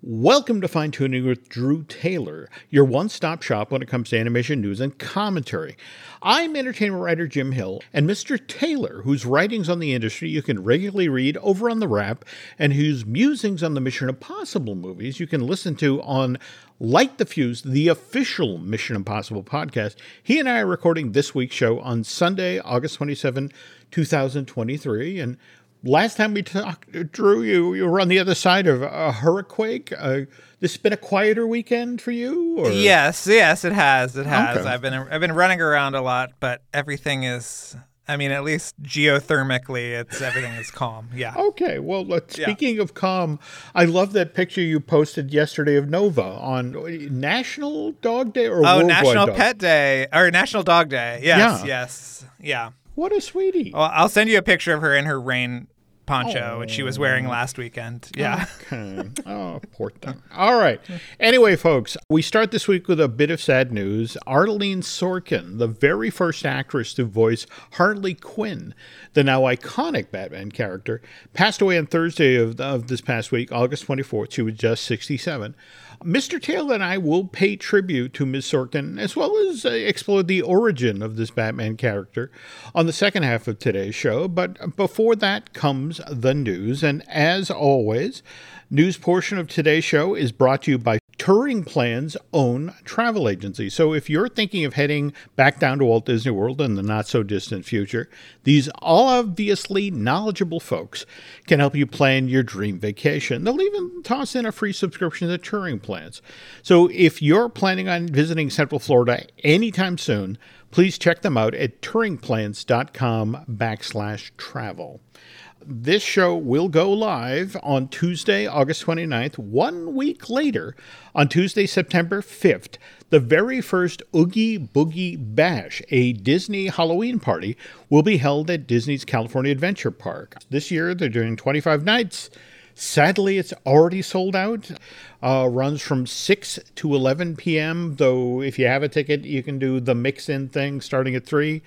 Welcome to Fine Tuning with Drew Taylor, your one stop shop when it comes to animation news and commentary. I'm entertainment writer Jim Hill, and Mr. Taylor, whose writings on the industry you can regularly read over on The Wrap, and whose musings on the Mission Impossible movies you can listen to on Light the Fuse, the official Mission Impossible podcast. He and I are recording this week's show on Sunday, August 27, 2023, and last time we talked, Drew, you, you were on the other side of a hurricane. Uh, this has been a quieter weekend for you, or? Yes, yes, it has. It has. Okay. I've been I've been running around a lot, but everything is. I mean, at least geothermically, it's everything is calm. Yeah. Okay. Well, Yeah. speaking of calm, I love that picture you posted yesterday of Nova on National Dog Day or Oh, Worldwide National Dog? Pet Day or National Dog Day. Yes, Yeah. yes, yeah. What a sweetie. Well, I'll send you a picture of her in her rain poncho, which she was wearing last weekend. Yeah. Okay. Oh, poor thing. All right. Anyway, folks, we start this week with a bit of sad news. Arleen Sorkin, the very first actress to voice Harley Quinn, the now iconic Batman character, passed away on Thursday of, of this past week, August 24th. She was just 67. Mr. Taylor and I will pay tribute to Ms. Sorkin as well as uh, explore the origin of this Batman character on the second half of today's show. But before that comes the news. And as always, news portion of today's show is brought to you by Touring Plan's own travel agency. So if you're thinking of heading back down to Walt Disney World in the not so distant future, these obviously knowledgeable folks can help you plan your dream vacation. They'll even toss in a free subscription to Touring Plans. So if you're planning on visiting Central Florida anytime soon, please check them out at touringplans.com backslash travel. This show will go live on Tuesday, August 29th. One week later, on Tuesday, September 5th, the very first Oogie Boogie Bash, a Disney Halloween party, will be held at Disney's California Adventure Park. This year, they're doing 25 nights. Sadly, it's already sold out. Uh, runs from 6 to 11 p.m., though if you have a ticket, you can do the mix in thing starting at 3.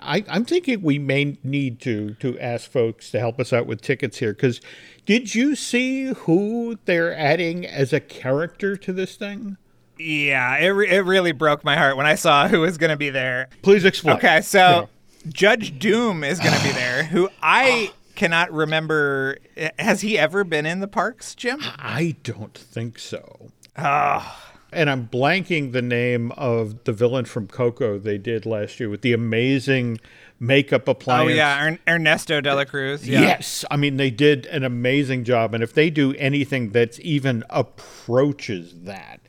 I, I'm thinking we may need to to ask folks to help us out with tickets here because did you see who they're adding as a character to this thing? Yeah, it, re- it really broke my heart when I saw who was going to be there. Please explain. Okay, so Judge Doom is going to be there, who I cannot remember. Eh, has he ever been in the parks, Jim? I don't think so. Oh, And I'm blanking the name of the villain from Coco they did last year with the amazing makeup appliance. oh yeah, Ern- Ernesto de la Cruz. Yeah. Yes, I mean they did an amazing job, and if they do anything that's even approaches that,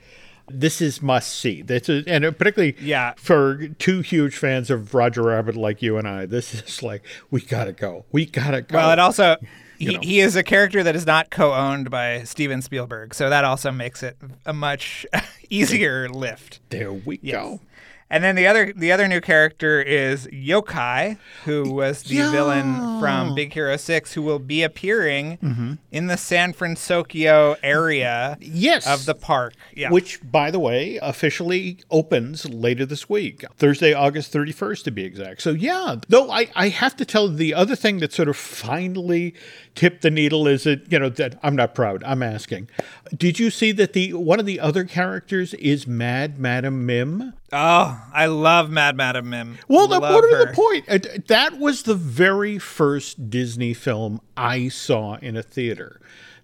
this is must see. That's a, and particularly Yeah. for two huge fans of Roger Rabbit like you and I, this is like we gotta go, we gotta go. Well, it also he, he is a character that is not co-owned by Steven Spielberg, so that also makes it a much easier lift. there we go. And then the other the other new character is Yokai, who was the villain from Big Hero 6 who will be appearing Mm-hmm. in the San Francisco area Yes, of the park. Yeah. Which, by the way, officially opens later this week, Thursday, August 31st to be exact. So, yeah, though I, I have to tell the other thing that sort of finally tipped the needle is that, you know, that I'm not proud, I'm asking. Did you see that the one of the other characters is Mad Madam Mim? Oh, I love Mad Madam Mim. Well, Love what are her. the point? Uh, That was the very first Disney film I saw in a theater.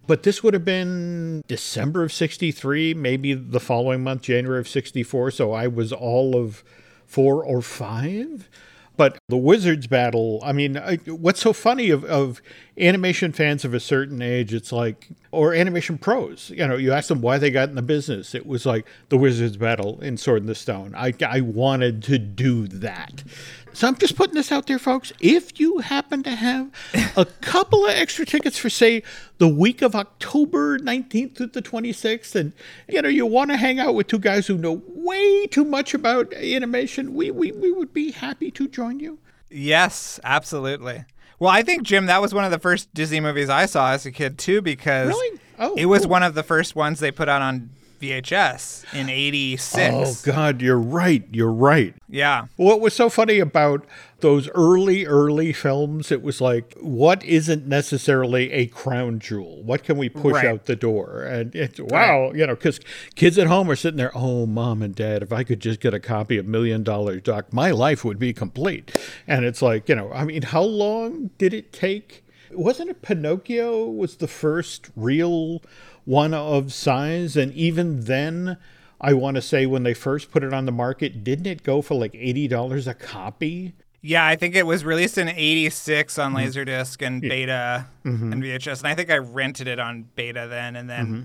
But this would have been December of 63, maybe the following month, January of 64. So I was all of four or five. But the Wizards battle, I mean, I, what's so funny of, of animation fans of a certain age, it's like, or animation pros, you know, you ask them why they got in the business. It was like the Wizards battle in Sword in the Stone. I, I wanted to do that. So I'm just putting this out there, folks. If you happen to have a couple of extra tickets for, say, the week of October 19th through the 26th, and you know you want to hang out with two guys who know way too much about animation, we we, we would be happy to join you. Yes, absolutely. Well, I think Jim, that was one of the first Disney movies I saw as a kid too, because Really? Oh, it was cool. one of the first ones they put out on VHS in '86. Oh God, you're right. You're right. Yeah, What was so funny about those early, early films? It was like, what isn't necessarily a crown jewel? What can we push Right. out the door? And it's wow, you know, because kids at home are sitting there, oh, mom and dad, if I could just get a copy of Million Dollar Duck, my life would be complete. And it's like, you know, I mean, how long did it take? Wasn't it Pinocchio was the first real one of size? And even then, I want to say when they first put it on the market, didn't it go for like eighty dollars a copy? yeah. I think it was released in '86 Mm-hmm. on Laserdisc and Beta and VHS, and I think I rented it on Beta then, and then Mm-hmm.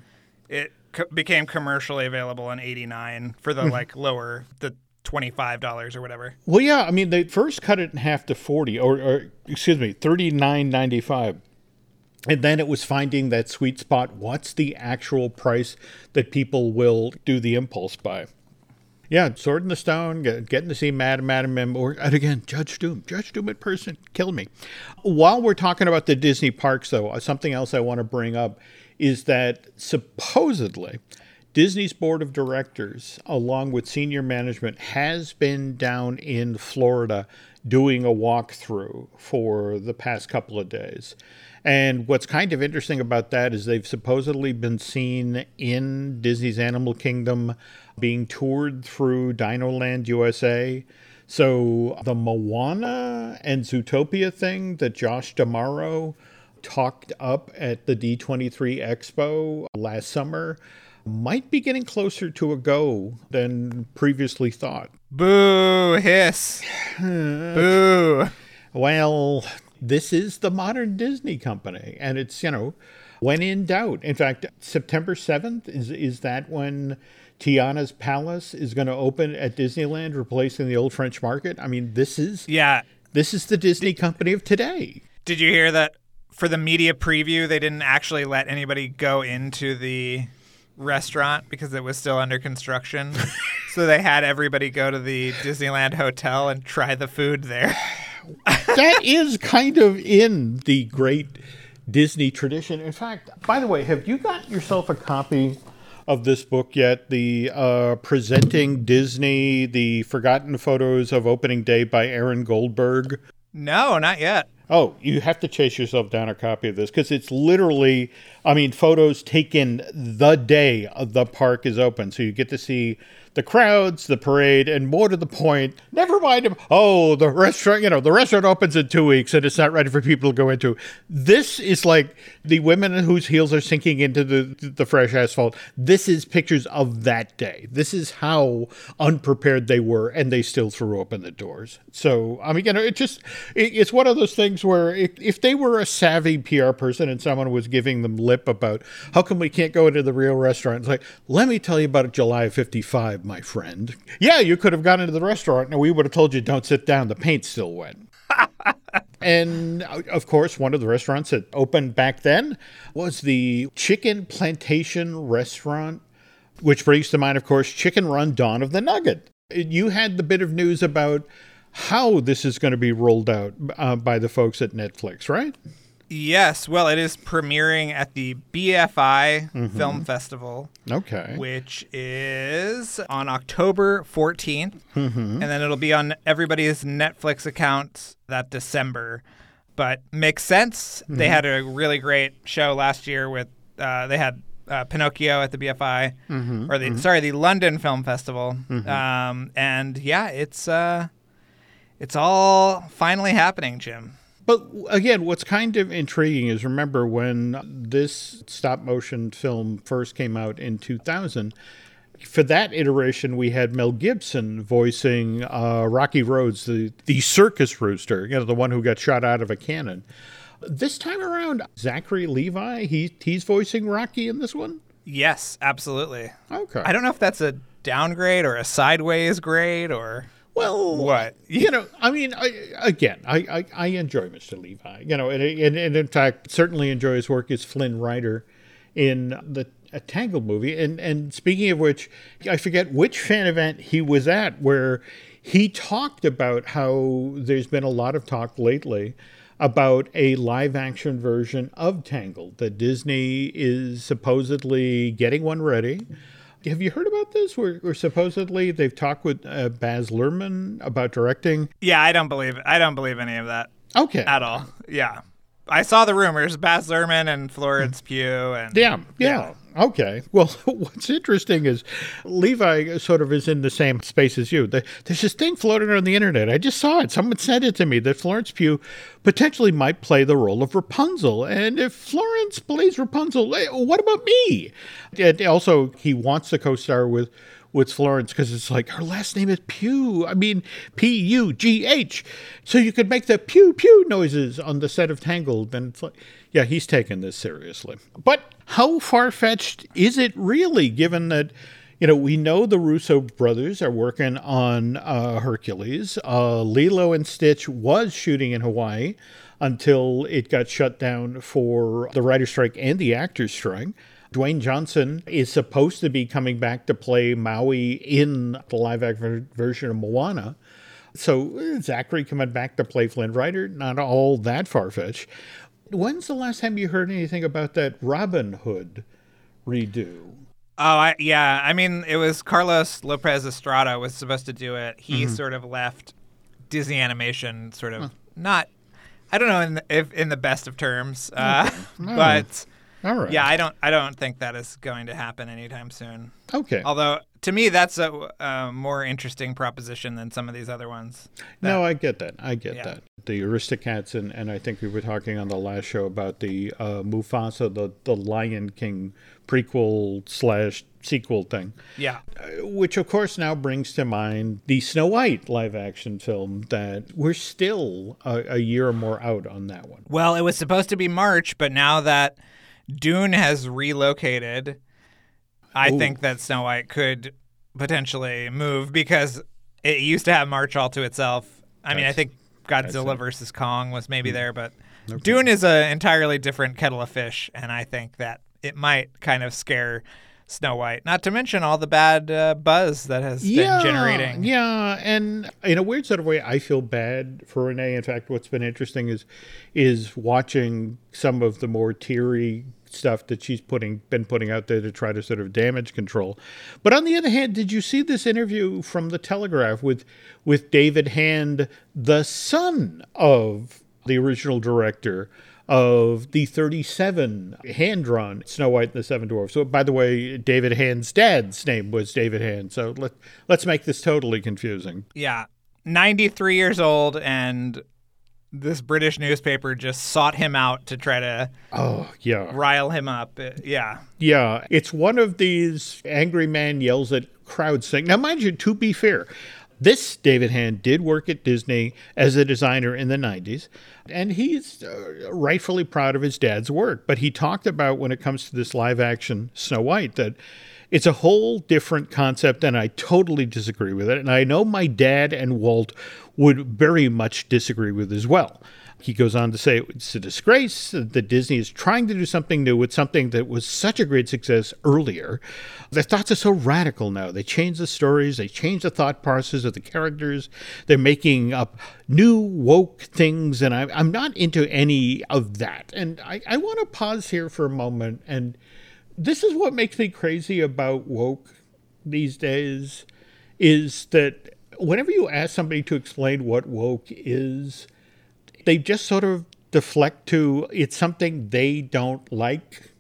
it co- became commercially available in '89 for Mm-hmm. the like lower the twenty five dollars or whatever. Well, yeah, I mean they first cut it in half to forty, or, or excuse me, thirty nine ninety five, and then it was finding that sweet spot. What's the actual price that people will do the impulse buy? Yeah, Sword in the Stone, get, getting to see Madam Madam Mim, or and again Judge Doom, Judge Doom in person, kill me. While we're talking about the Disney parks, though, uh, something else I want to bring up is that supposedly Disney's board of directors, along with senior management, has been down in Florida doing a walkthrough for the past couple of days. And what's kind of interesting about that is they've supposedly been seen in Disney's Animal Kingdom being toured through Dinoland USA. So the Moana and Zootopia thing that Josh D'Amaro talked up at the D23 Expo last summer might be getting closer to a go than previously thought. Boo! Hiss! Boo! Well, this is the modern Disney company, and it's, you know, when in doubt. In fact, September 7th is, is that when Tiana's Palace is going to open at Disneyland, replacing the old French Market? I mean, this is Yeah. this is the Disney company of today. Did you hear that for the media preview, they didn't actually let anybody go into the restaurant because it was still under construction? so they had everybody go to the Disneyland hotel and try the food there. that is kind of in the great Disney tradition. In fact, by the way, have you got yourself a copy of this book yet? The uh, Presenting Disney, the Forgotten Photos of Opening Day by Aaron Goldberg. No, not yet. Oh, you have to chase yourself down a copy of this because it's literally, I mean, photos taken the day the park is open. So you get to see the crowds, the parade, and more to the point, never mind, oh, the restaurant, you know, the restaurant opens in two weeks and it's not ready for people to go into. This is like the women whose heels are sinking into the, the fresh asphalt. This is pictures of that day. This is how unprepared they were, and they still threw open the doors. So, I mean, you know, it just, it, it's one of those things where if, if they were a savvy PR person and someone was giving them lip about how come we can't go into the real restaurant, it's like, let me tell you about July of 55, my friend. Yeah, you could have gone into the restaurant and we would have told you don't sit down, the paint's still wet. And uh, of course, one of the restaurants that opened back then was the Chicken Plantation Restaurant, which brings to mind, of course, Chicken Run Dawn of the Nugget. You had the bit of news about how this is going to be rolled out uh, by the folks at Netflix, right? Yes, well, it is premiering at the BFI Film Festival, Okay. which is on October 14th. And then it'll be on everybody's Netflix accounts that December. But makes sense. They had a really great show last year with, uh, they had uh, Pinocchio at the BFI, or the, sorry, the London Film Festival. Um, and yeah, it's, uh, it's all finally happening, Jim. But again, what's kind of intriguing is remember when this stop motion film first came out in 2000, for that iteration, we had Mel Gibson voicing uh, Rocky Rhodes, the, the circus rooster, you know, the one who got shot out of a cannon. This time around, Zachary Levi, he, he's voicing Rocky in this one? Yes, absolutely. Okay. I don't know if that's a downgrade or a sideways grade or. Well, What? You know, I mean, I, again, I, I, I enjoy Mr. Levi. You know, and, and, and in fact, certainly enjoy his work as Flynn Rider in the a Tangled movie. And and speaking of which, I forget which fan event he was at where he talked about how there's been a lot of talk lately about a live action version of Tangled that Disney is supposedly getting one ready. Have you heard about this? Where, where supposedly they've talked with uh, Baz Luhrmann about directing. Yeah, I don't believe I don't believe any of that Okay. at all. Yeah. I saw the rumors, Baz Luhrmann and Florence Pugh and Yeah, yeah. Okay. Well, what's interesting is Levi sort of is in the same space as you. The- There's this thing floating around the internet. I just saw it. Someone sent it to me that Florence Pugh potentially might play the role of Rapunzel. And if Florence plays Rapunzel, eh, what about me? And also, he wants to co-star with with Florence because it's like her last name is Pugh. I mean, P U G H. So you could make the pew pew noises on the set of Tangled. And it's like, yeah, he's taking this seriously. But how far fetched is it really, given that? You know, we know the Russo brothers are working on uh, Hercules. Uh, Lilo and Stitch was shooting in Hawaii until it got shut down for the writer strike and the actors strike. Dwayne Johnson is supposed to be coming back to play Maui in the live action version of Moana. So eh, Zachary coming back to play Flynn Rider, not all that far fetched. When's the last time you heard anything about that Robin Hood redo? Oh, I, yeah. I mean, it was Carlos Lopez Estrada was supposed to do it. He Mm-hmm. sort of left Disney Animation, sort of not. I don't know in the, if in the best of terms, uh, but All right. yeah, I don't. I don't think that is going to happen anytime soon. Okay. Although to me, that's a, a more interesting proposition than some of these other ones. No, I get that. I get Yeah. that. The Aristocats, and, and I think we were talking on the last show about the uh, Mufasa, the, the Lion King prequel slash sequel thing, Yeah. which of course now brings to mind the Snow White live action film that we're still a, a year or more out on that one. Well, it was supposed to be March, but now that Dune has relocated, I think that Snow White could potentially move because it used to have March all to itself. I mean, I think Godzilla versus Kong was maybe there, but Dune is an entirely different kettle of fish, and I think that it might kind of scare Snow White. Not to mention all the bad uh, buzz that has been generating. Yeah, and in a weird sort of way, I feel bad for Renee. In fact, what's been interesting is is watching some of the more teary stuff that she's putting been putting out there to try to sort of damage control. But on the other hand, did you see this interview from the Telegraph with with David Hand, the son of the original director? Of the 37 hand drawn Snow White and the Seven Dwarfs. So, by the way, David Hand's dad's name was David Hand. So, let, let's make this totally confusing. Yeah. 93 years old, and this British newspaper just sought him out to try to Oh, yeah. rile him up. Uh, Yeah. Yeah. It's one of these angry man yells at crowds thing. Now, mind you, to be fair, this David Hand did work at Disney as a designer in the 90s, and he's uh, rightfully proud of his dad's work. But he talked about when it comes to this live action Snow White that it's a whole different concept, and I totally disagree with it. And I know my dad and Walt would very much disagree with as well. He goes on to say it's a disgrace that Disney is trying to do something new with something that was such a great success earlier. Their thoughts are so radical now. They change the stories, they change the thought process of the characters. They're making up new woke things, and I, I'm not into any of that. And I, I want to pause here for a moment. And this is what makes me crazy about woke these days is that whenever you ask somebody to explain what woke is, they just sort of deflect to it's something they don't like.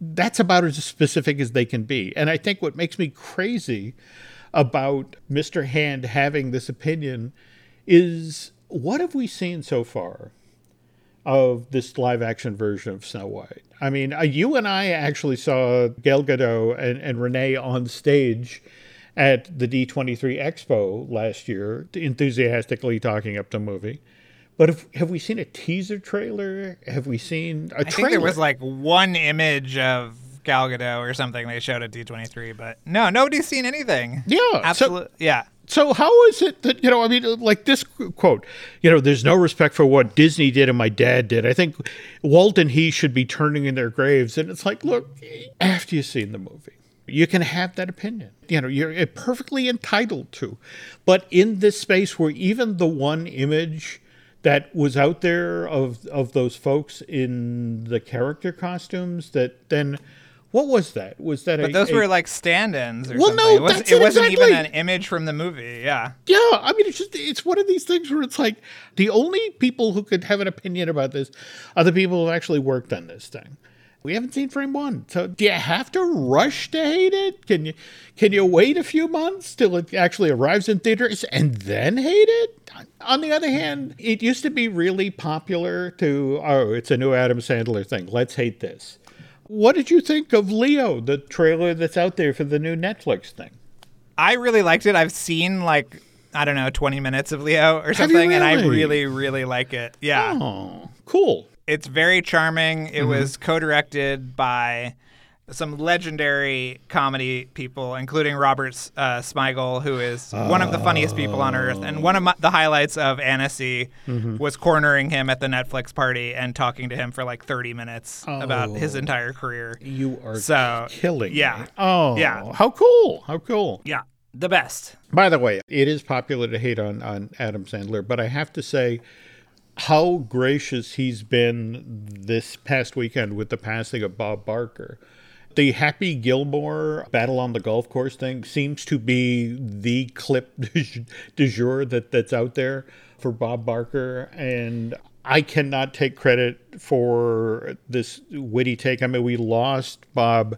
That's about as specific as they can be. And I think what makes me crazy about Mr. Hand having this opinion is what have we seen so far of this live action version of Snow White? I mean, uh, you and I actually saw Gal Gadot and, and Renee on stage at the D23 Expo last year, enthusiastically talking up the movie. But have, have we seen a teaser trailer? Have we seen a I trailer? think there was like one image of Gal Gadot or something they showed at D23, but no, nobody's seen anything. Yeah, so- Absolutely. yeah. So how is it that you know? I mean, like this quote, you know, there's no respect for what Disney did and my dad did. I think Walt and he should be turning in their graves. And it's like, look, after you've seen the movie, you can have that opinion. You know, you're uh, perfectly entitled to. But in this space where even the one image that was out there of of those folks in the character costumes that then what was that? Was that but a, those a, were like stand-ins or Well, something. no, it, was, that's it it wasn't even an image from the movie. Yeah. Yeah, I mean, it's just it's one of these things where it's like the only people who could have an opinion about this are the people who actually worked on this thing. We haven't seen frame one, so do you have to rush to hate it? Can you can you wait a few months till it actually arrives in theaters and then hate it? On the other hand, it used to be really popular to oh, it's a new Adam Sandler thing. Let's hate this. What did you think of Leo, the trailer that's out there for the new Netflix thing? I really liked it. I've seen like I don't know, 20 minutes of Leo or something and I really? really really like it. Yeah. Oh, cool. It's very charming. It Mm-hmm. was co-directed by some legendary comedy people, including Robert uh, Smigel, who is one of the funniest people on earth. And one of my, the highlights of Annecy Mm-hmm. was cornering him at the Netflix party and talking to him for like 30 minutes about his entire career. You are So, killing yeah. me. Oh, Yeah. How cool. How cool. Yeah, the best. By the way, it is popular to hate on, on Adam Sandler, but I have to say how gracious he's been this past weekend with the passing of Bob Barker. The Happy Gilmore Battle on the Golf Course thing seems to be the clip du jour that, that's out there for Bob Barker. And I cannot take credit for this witty take. I mean, we lost Bob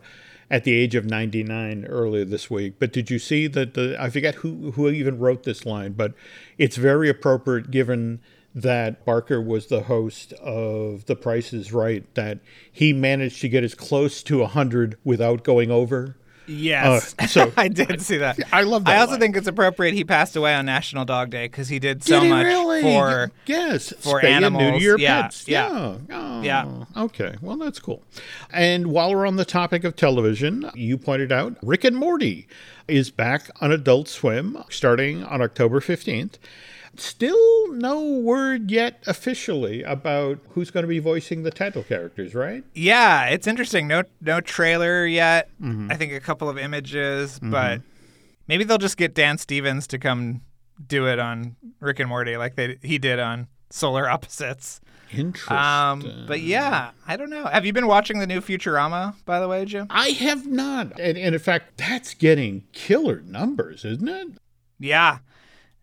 at the age of 99 earlier this week. But did you see that the I forget who who even wrote this line, but it's very appropriate given that Barker was the host of The Price is Right that he managed to get as close to 100 without going over. Yes. Uh, so- I did see that. I love that I also line. think it's appropriate he passed away on National Dog Day because he did so Did he much really? for. yes for spay and neuter animals. your Yeah, pets. yeah. Oh, Yeah. Okay. Well, that's cool. And while we're on the topic of television, you pointed out Rick and Morty is back on Adult Swim starting on October fifteenth. Still no word yet officially about who's going to be voicing the title characters, right? Yeah, it's interesting. No, no trailer yet. Mm-hmm. I think a couple of images, but maybe they'll just get Dan Stevens to come do it on Rick and Morty, like they he did on Solar Opposites. Interesting. Um, but yeah, I don't know. Have you been watching the new Futurama, by the way, Jim? I have not. And, and in fact, that's getting killer numbers, isn't it? Yeah,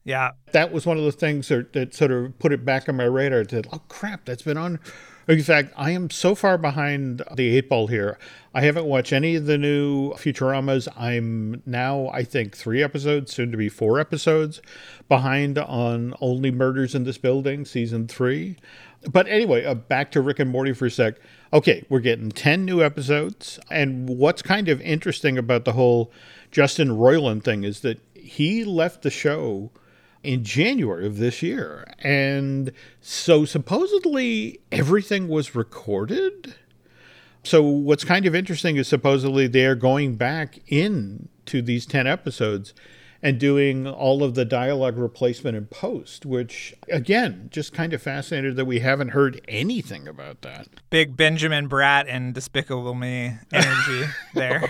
yeah. that was one of the things that, that sort of put it back on my radar. That oh crap, that's been on. In fact, I am so far behind the eight ball here. I haven't watched any of the new Futuramas. I'm now, I think, three episodes, soon to be four episodes, behind on Only Murders in This Building, season three. But anyway, uh, back to Rick and Morty for a sec. Okay, we're getting 10 new episodes. And what's kind of interesting about the whole Justin Roiland thing is that he left the show in January of this year. And so supposedly everything was recorded. So what's kind of interesting is supposedly they're going back in to these 10 episodes and doing all of the dialogue replacement in post, which again, just kind of fascinated that we haven't heard anything about that. Big Benjamin Bratt and Despicable Me energy there.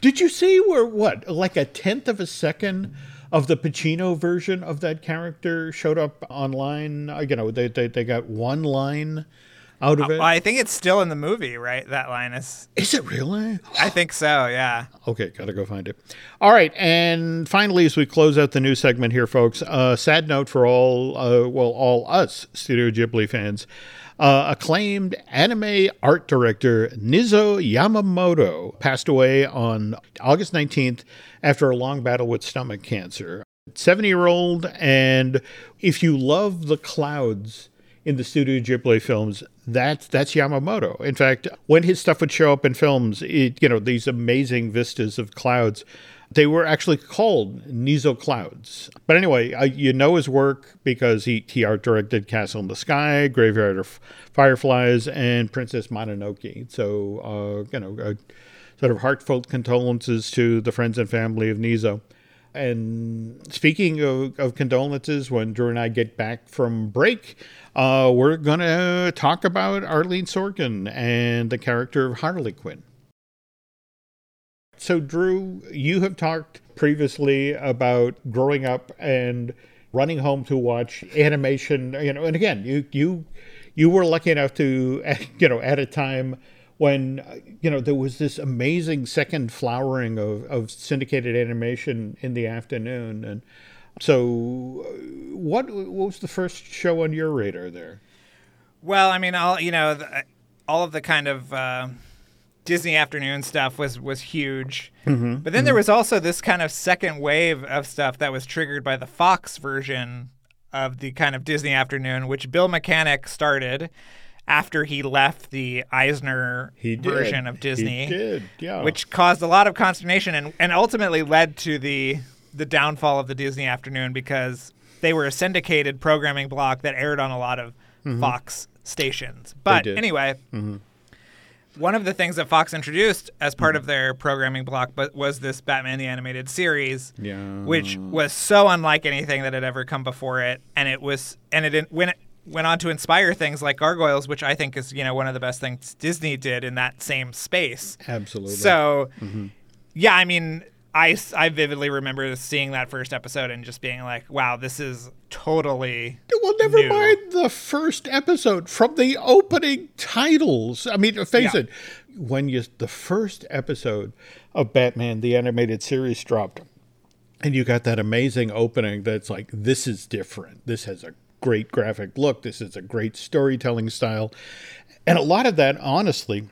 Did you see where what, like a tenth of a second of the Pacino version of that character showed up online? Uh, You know, they they, they got one line out of it. Well, I think it's still in the movie, right? That line is. Is it really? I think so. Yeah. Okay, gotta go find it. All right, and finally, as we close out the new segment here, folks, uh, sad note for all, uh, well, all us Studio Ghibli fans. Uh, acclaimed anime art director Nizo Yamamoto passed away on August 19th after a long battle with stomach cancer. 70 year old, and if you love the clouds, in the Studio Ghibli films, that's that's Yamamoto. In fact, when his stuff would show up in films, it, you know, these amazing vistas of clouds, they were actually called Nizo clouds. But anyway, uh, you know his work because he, he art directed Castle in the Sky, Graveyard of Fireflies, and Princess Mononoke. So, uh, you know, uh, sort of heartfelt condolences to the friends and family of Nizo. And speaking of, of condolences, when Drew and I get back from break, uh, we're going to talk about Arleen Sorkin and the character of Harley Quinn. So, Drew, you have talked previously about growing up and running home to watch animation. You know, and again, you you you were lucky enough to, you know, at a time when you know there was this amazing second flowering of, of syndicated animation in the afternoon and so what, what was the first show on your radar there well i mean all you know the, all of the kind of uh, disney afternoon stuff was was huge mm-hmm, but then mm-hmm. there was also this kind of second wave of stuff that was triggered by the fox version of the kind of disney afternoon which bill mechanic started after he left the Eisner version of Disney, did, yeah. which caused a lot of consternation and, and ultimately led to the the downfall of the Disney afternoon because they were a syndicated programming block that aired on a lot of mm-hmm. Fox stations. But anyway, mm-hmm. One of the things that Fox introduced as part of their programming block but was this Batman the Animated Series, yeah. which was so unlike anything that had ever come before it, and it was and it when it, went on to inspire things like Gargoyles, which I think is you know one of the best things Disney did in that same space. Absolutely. So, mm-hmm. yeah, I mean, I I vividly remember seeing that first episode and just being like, wow, this is totally. Well, never new. mind the first episode from the opening titles. I mean, uh, face yeah. it, when you the first episode of Batman the animated series dropped. And you got that amazing opening that's like, this is different. This has a great graphic look. This is a great storytelling style. And a lot of that, honestly,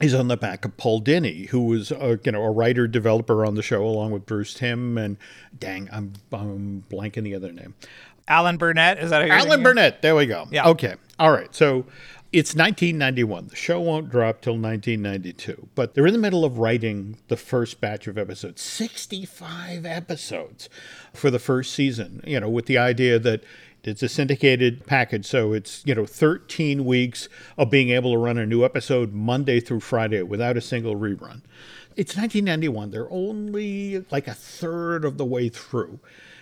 is on the back of Paul Dini, who was a, you know a writer developer on the show along with Bruce Timm and dang, I'm I'm blanking the other name. Alan Burnett is that Alan Burnett? There we go. Yeah. Okay. All right. So it's 1991. The show won't drop till 1992, but they're in the middle of writing the first batch of episodes. 65 episodes for the first season. You know, with the idea that it's a syndicated package, so it's you know 13 weeks of being able to run a new episode Monday through Friday without a single rerun. It's 1991. They're only like a third of the way through,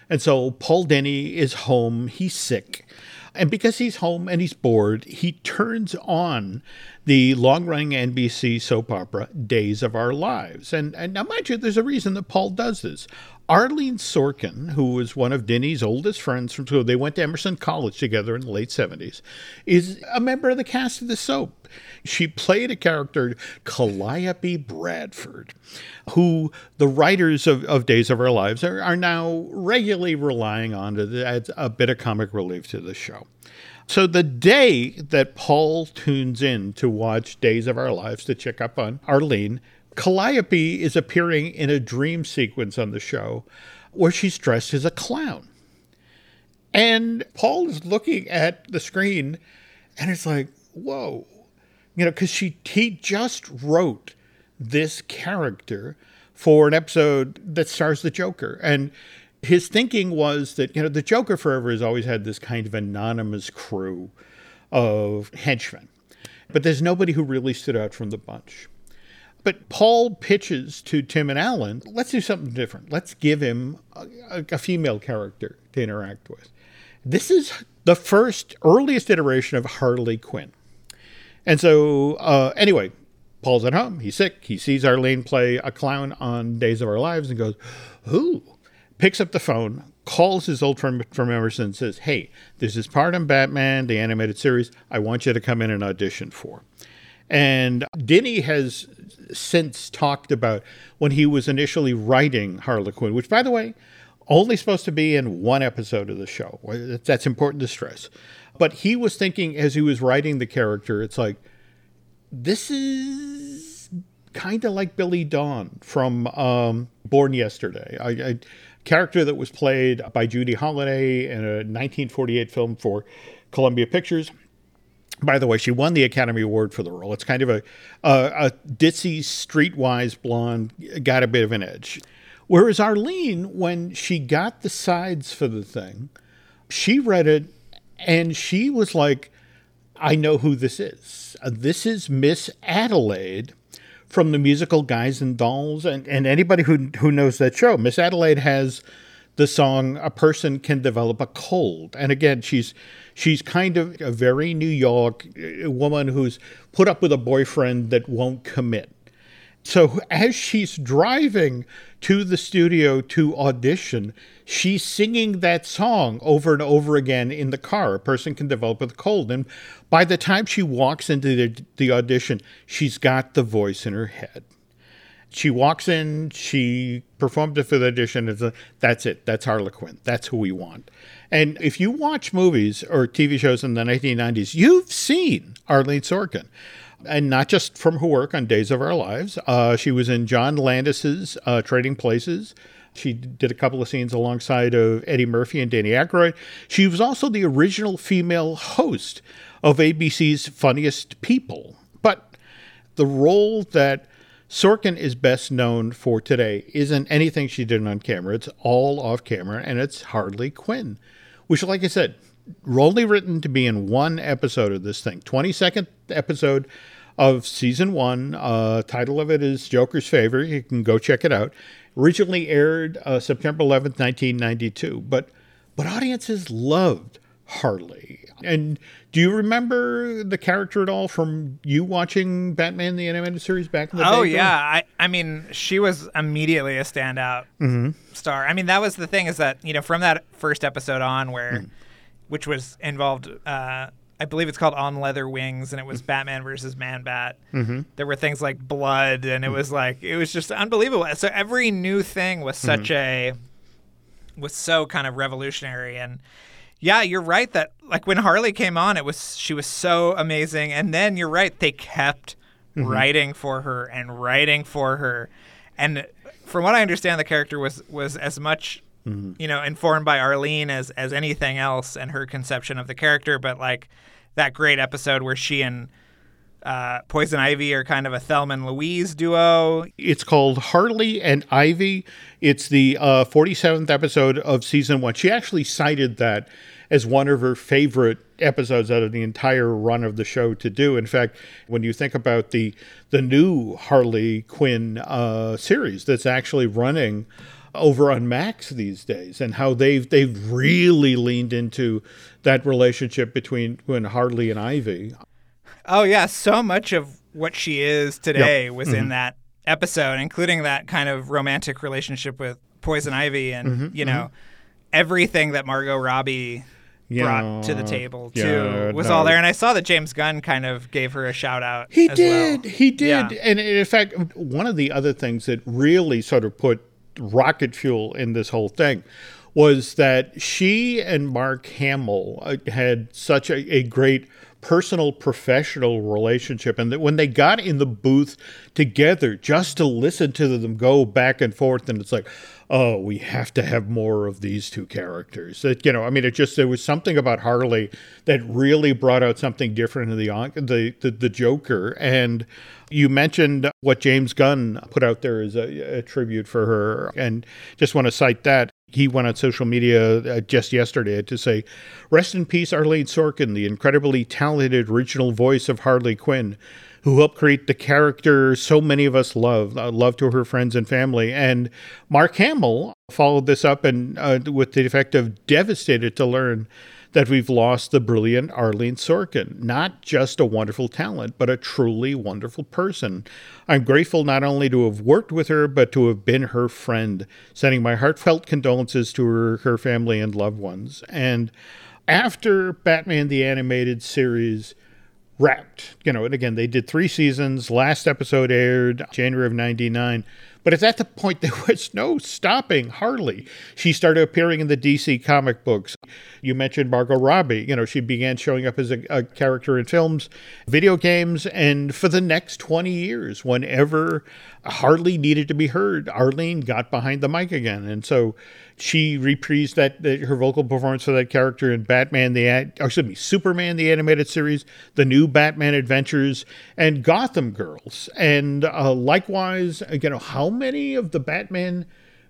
and so Paul Dini is home. He's sick. And because he's home and he's bored, he turns on the long running NBC soap opera Days of Our Lives. And, and now, mind you, there's a reason that Paul does this. Arleen Sorkin, who was one of Dini's oldest friends from school, they went to Emerson College together in the late 70s, is a member of the cast of the soap. She played a character, Calliope Bradford, who the writers of, of Days of Our Lives are, are now regularly relying on to add a bit of comic relief to the show. So the day that Paul tunes in to watch Days of Our Lives to check up on Arleen, Calliope is appearing in a dream sequence on the show where she's dressed as a clown. And Paul is looking at the screen and it's like, whoa. You know, because she he just wrote this character for an episode that stars the Joker. And his thinking was that, you know, the Joker forever has always had this kind of anonymous crew of henchmen. But there's nobody who really stood out from the bunch. But Paul pitches to Timm and Alan, let's do something different. Let's give him a, a, female character to interact with. This is the first, earliest iteration of Harley Quinn. And so, uh, anyway, Paul's at home. He's sick. He sees Arleen play a clown on Days of Our Lives and goes, Ooh. Picks up the phone, calls his old friend from Emerson and says, Hey, this is part of Batman, the animated series. I want you to come in and audition for. And Dini has since talked about when he was initially writing Harley Quinn, which, by the way, only supposed to be in one episode of the show. That's important to stress. But he was thinking as he was writing the character, it's like, this is kind of like Billy Dawn from um, Born Yesterday, a character that was played by Judy Holliday in a 1948 film for Columbia Pictures by the way, she won the Academy Award for the role. It's kind of a, a, a ditzy, streetwise blonde, got a bit of an edge. Whereas Arleen, when she got the sides for the thing, she read it and she was like, I know who this is. Uh, this is Miss Adelaide from the musical Guys and Dolls, and, and anybody who who knows that show, Miss Adelaide has the song "A Person Can Develop a Cold," and again, she's she's kind of a very New York uh, woman who's put up with a boyfriend that won't commit. So as she's driving to the studio to audition, she's singing that song over and over again in the car. A person can develop a cold. And by the time she walks into the, the audition, she's got the voice in her head. She walks in, she performed the audition. It's a, that's it. That's Harley Quinn. That's who we want. And if you watch movies or TV shows in the 1990s, you've seen Arleen Sorkin and not just from her work on Days of Our Lives. Uh, she was in John Landis's uh, Trading Places. She did a couple of scenes alongside of Eddie Murphy and Danny Aykroyd. She was also the original female host of ABC's Funniest People. But the role that Sorkin is best known for today isn't anything she did on camera. It's all off camera, and it's Harley Quinn, which, like I said, only written to be in one episode of this thing. 22nd episode of season one. Uh, title of it is Joker's Favor. You can go check it out. Originally aired uh, September 11th, 1992. But, but audiences loved Harley. And do you remember the character at all from you watching Batman the Animated Series back in the oh, day? Oh yeah, I I mean she was immediately a standout mm-hmm. star. I mean that was the thing is that you know from that first episode on where. Mm which was involved. Uh, I believe it's called On Leather Wings, and it was Batman versus Man Bat. Mm-hmm. There were things like blood, and it was like it was just unbelievable. So every new thing was such mm-hmm. a was so kind of revolutionary and yeah you're right that like when harley came on it was she was so amazing and then you're right they kept mm-hmm. writing for her and writing for her and from what i understand the character was was as much mm-hmm. you know, informed by Arleen as as anything else and her conception of the character. But like that great episode where she and uh, Poison Ivy are kind of a Thelma and Louise duo. It's called Harley and Ivy. It's the uh, 47th episode of season one. She actually cited that as one of her favorite episodes out of the entire run of the show to do. In fact, when you think about the the new Harley Quinn uh, series that's actually running over on Max these days and how they've they've really leaned into that relationship between when Harley and Ivy. Oh yeah, so much of what she is today yep. was mm-hmm. in that episode, including that kind of romantic relationship with Poison Ivy and mm-hmm, you know mm-hmm. everything that Margot Robbie yeah, brought to the table too yeah, was no. all there. And I saw that James Gunn kind of gave her a shout out. He did, well. he did, yeah. and in fact, one of the other things that really sort of put rocket fuel in this whole thing was that she and Mark Hamill uh, had such a, a great personal professional relationship and that when they got in the booth together just to listen to them go back and forth and it's like oh we have to have more of these two characters. That you know i mean it just there was something about harley that really brought out something different in the the the, the joker. And you mentioned what James Gunn put out there as a, a tribute for her, and just want to cite that. He went on social media uh, just yesterday to say, Rest in peace, Arleen Sorkin, the incredibly talented original voice of Harley Quinn, who helped create the character so many of us love, uh, love to her friends and family. And Mark Hamill followed this up and uh, with the effect of devastated to learn that we've lost the brilliant Arleen Sorkin, not just a wonderful talent, but a truly wonderful person. I'm grateful not only to have worked with her, but to have been her friend, sending my heartfelt condolences to her, her family and loved ones. And after Batman the Animated Series wrapped, you know, and again, they did three seasons. Last episode aired January of 99. But at that point, there was no stopping Harley. She started appearing in the DC comic books. You mentioned Margot Robbie. You know, she began showing up as a, a character in films, video games, and for the next 20 years, whenever Harley needed to be heard, Arleen got behind the mic again. And so she reprised that, that her vocal performance for that character in Batman the or excuse me Superman the animated series, the new Batman Adventures, and Gotham Girls. And uh, likewise, you know, how many of the Batman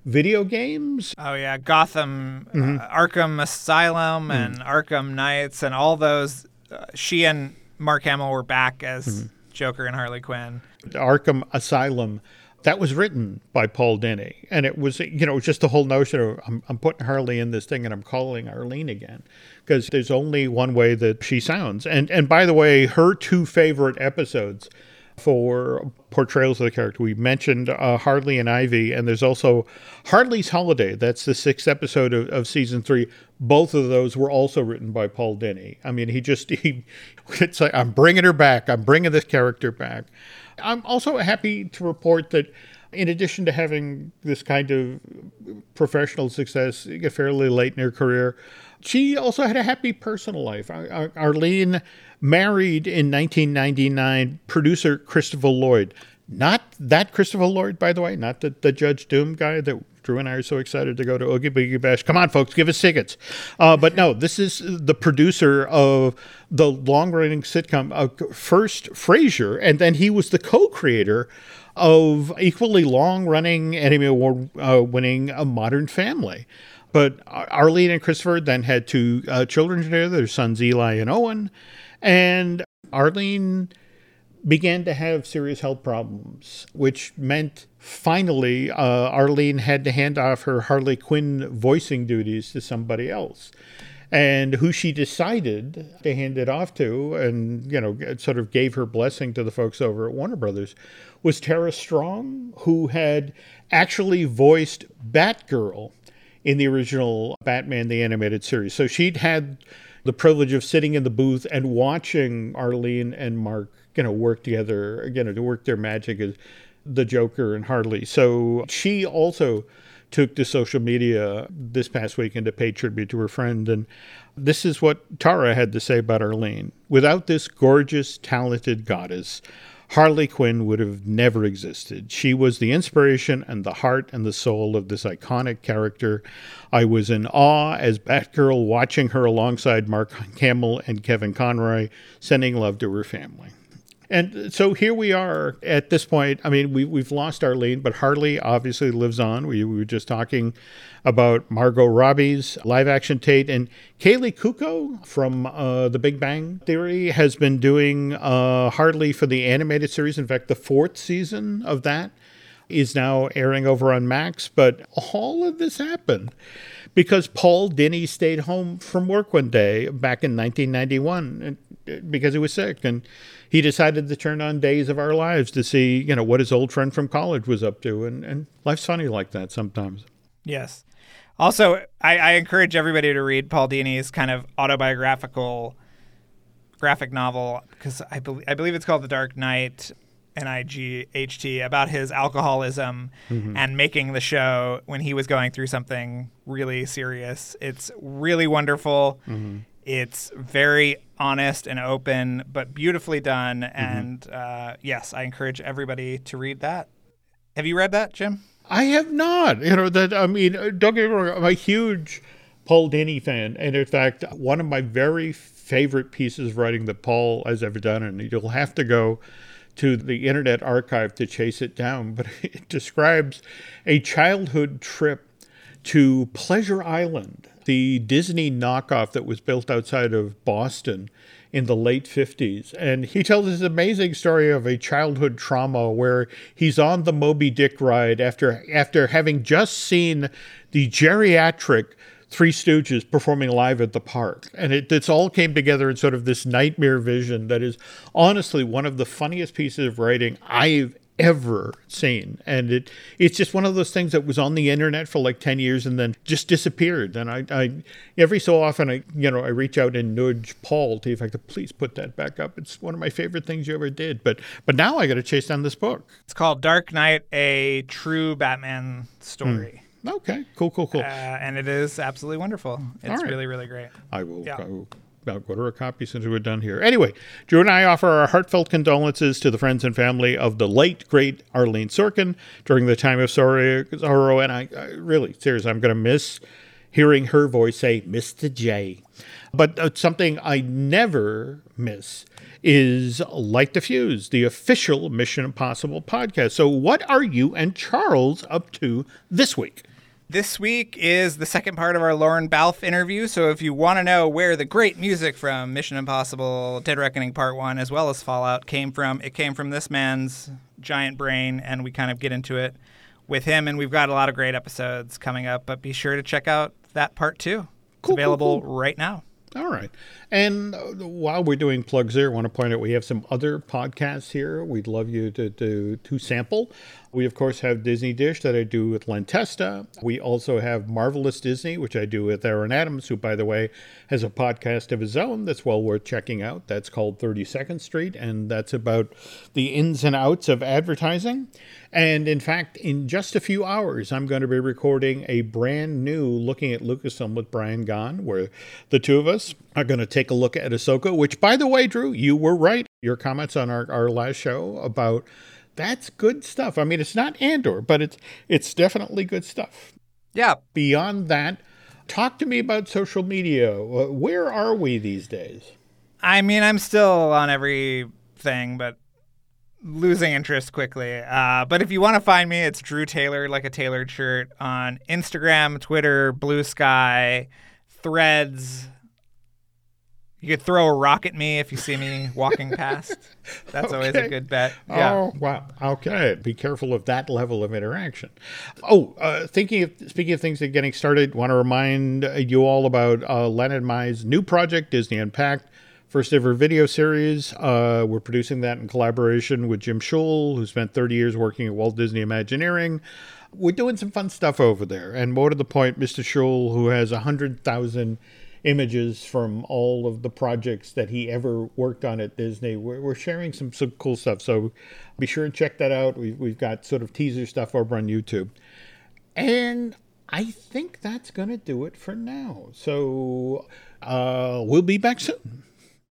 video games? Oh yeah, Gotham, uh, mm-hmm. uh, Arkham Asylum, mm-hmm. and Arkham Knights, and all those. Uh, she and Mark Hamill were back as. Mm-hmm Joker and Harley Quinn. Arkham Asylum that was written by Paul Dini. And it was, you know, just the whole notion of I'm, I'm putting Harley in this thing and I'm calling Arleen again because there's only one way that she sounds. And and by the way, her two favorite episodes for portrayals of the character. We mentioned uh, and Ivy, and there's also Harley's Holiday. That's the sixth episode of, of season three. Both of those were also written by Paul Dini. I mean, he just he, it's like I'm bringing her back. I'm bringing this character back. I'm also happy to report that in addition to having this kind of professional success fairly late in her career, she also had a happy personal life. Arleen married in 1999 producer Christopher Lloyd. Not that Christopher Lloyd, by the way, not the, the Judge Doom guy that Drew and I are so excited to go to Oogie Boogie Bash. Come on, folks, give us tickets. Uh, but no, this is the producer of the long running sitcom, uh, first Frasier, and then he was the co creator of equally long running Emmy Award uh, winning A Modern Family. But Arleen and Christopher then had two uh, children together, their sons Eli and Owen. And Arleen began to have serious health problems, which meant finally uh, Arleen had to hand off her Harley Quinn voicing duties to somebody else. And who she decided to hand it off to, and you know, sort of gave her blessing to the folks over at Warner Brothers, was Tara Strong, who had actually voiced Batgirl in the original Batman the Animated Series. So she'd had the privilege of sitting in the booth and watching Arleen and Mark, you know, work together, you know, to work their magic as the Joker and Harley. So she also took to social media this past weekend to pay tribute to her friend. And this is what Tara had to say about Arleen. Without this gorgeous, talented goddess, Harley Quinn would have never existed. She was the inspiration and the heart and the soul of this iconic character. I was in awe as Batgirl watching her alongside Mark Hamill and Kevin Conroy, sending love to her family. And so here we are at this point. I mean, we, we've lost Arleen, but Harley obviously lives on. We, we were just talking about Margot Robbie's live action Tate. And Kaley Cuoco from uh, The Big Bang Theory has been doing uh, Harley for the animated series. In fact, the fourth season of that is now airing over on Max. But all of this happened because Paul Dini stayed home from work one day back in 1991 uh, because he was sick. And he decided to turn on Days of Our Lives to see, you know, what his old friend from college was up to. And, and life's funny like that sometimes. Yes. Also, I, I encourage everybody to read Paul Dini's kind of autobiographical graphic novel because I, be- I believe it's called The Dark Knight. N-I-G-H-T about his alcoholism mm-hmm. and making the show when he was going through something really serious. It's really wonderful. Mm-hmm. It's very honest and open, but beautifully done. Mm-hmm. And uh, yes, I encourage everybody to read that. Have you read that, Jim? I have not. You know that I mean, don't get me wrong. I'm a huge Paul Dini fan, and in fact, one of my very favorite pieces of writing that Paul has ever done, and you'll have to go to the Internet Archive to chase it down, but it describes a childhood trip to Pleasure Island the Disney knockoff that was built outside of Boston in the late 50s. And he tells this amazing story of a childhood trauma where he's on the Moby Dick ride after after having just seen the geriatric Three Stooges performing live at the park. And it it's all came together in sort of this nightmare vision that is honestly one of the funniest pieces of writing I've ever seen. And it it's just one of those things that was on the internet for like 10 years and then just disappeared. And I, I every so often I you know I reach out and nudge Paul to the effect of please put that back up. It's one of my favorite things you ever did. But but now I got to chase down this book. It's called Dark Knight: A True Batman Story. Mm. Okay, cool, cool, cool. Uh, and it is absolutely wonderful. It's right. really, really great. I will, yeah. I will I'll go to a copy since we're done here. Anyway, Drew and I offer our heartfelt condolences to the friends and family of the late, great Arleen Sorkin during the time of sorrow. And I, I really, seriously, I'm going to miss hearing her voice say, Mr. J. But uh, something I never miss is Light the Fuse, the official Mission Impossible podcast. So, what are you and Charles up to this week? This week is the second part of our Lorne Balfe interview. So if you want to know where the great music from Mission Impossible Dead Reckoning Part 1 as well as Fallout came from, it came from this man's giant brain, and we kind of get into it with him. And we've got a lot of great episodes coming up, but be sure to check out that part too. It's Cool, cool, available cool. right now. All right. And uh, while we're doing plugs here, I want to point out we have some other podcasts here we'd love you to, to, to sample. We, of course, have Disney Dish that I do with Len Testa. We also have Marvelous Disney, which I do with Aaron Adams, who, by the way, has a podcast of his own that's well worth checking out. That's called 32nd Street, and that's about the ins and outs of advertising. And in fact, in just a few hours, I'm going to be recording a brand new Looking at Lucasfilm with Brian Gahn, where the two of us are going to take a look at Ahsoka, which, by the way, Drew, you were right. Your comments on our, our last show about that's good stuff. I mean, it's not Andor, but it's it's definitely good stuff. Yeah. Beyond that, talk to me about social media. Uh, Where are we these days? I mean, I'm still on everything, but losing interest quickly. Uh, but if you want to find me, it's Drew Taylor, like a tailored shirt, on Instagram, Twitter, Blue Sky, Threads. You could throw a rock at me if you see me walking past. That's always a good bet. Yeah. Oh, wow. Okay. Be careful of that level of interaction. Oh, uh, thinking of speaking of things that are getting started, want to remind you all about uh, Len and Mai's new project, Disney Unpacked, first ever video series. Uh, we're producing that in collaboration with Jim Shull, who spent 30 years working at Walt Disney Imagineering. We're doing some fun stuff over there. And more to the point, Mr. Shull, who has 100,000 images from all of the projects that he ever worked on at Disney. We're, we're sharing some, some cool stuff. So be sure and check that out. We've, we've got sort of teaser stuff over on YouTube. And I think that's going to do it for now. So uh, we'll be back soon.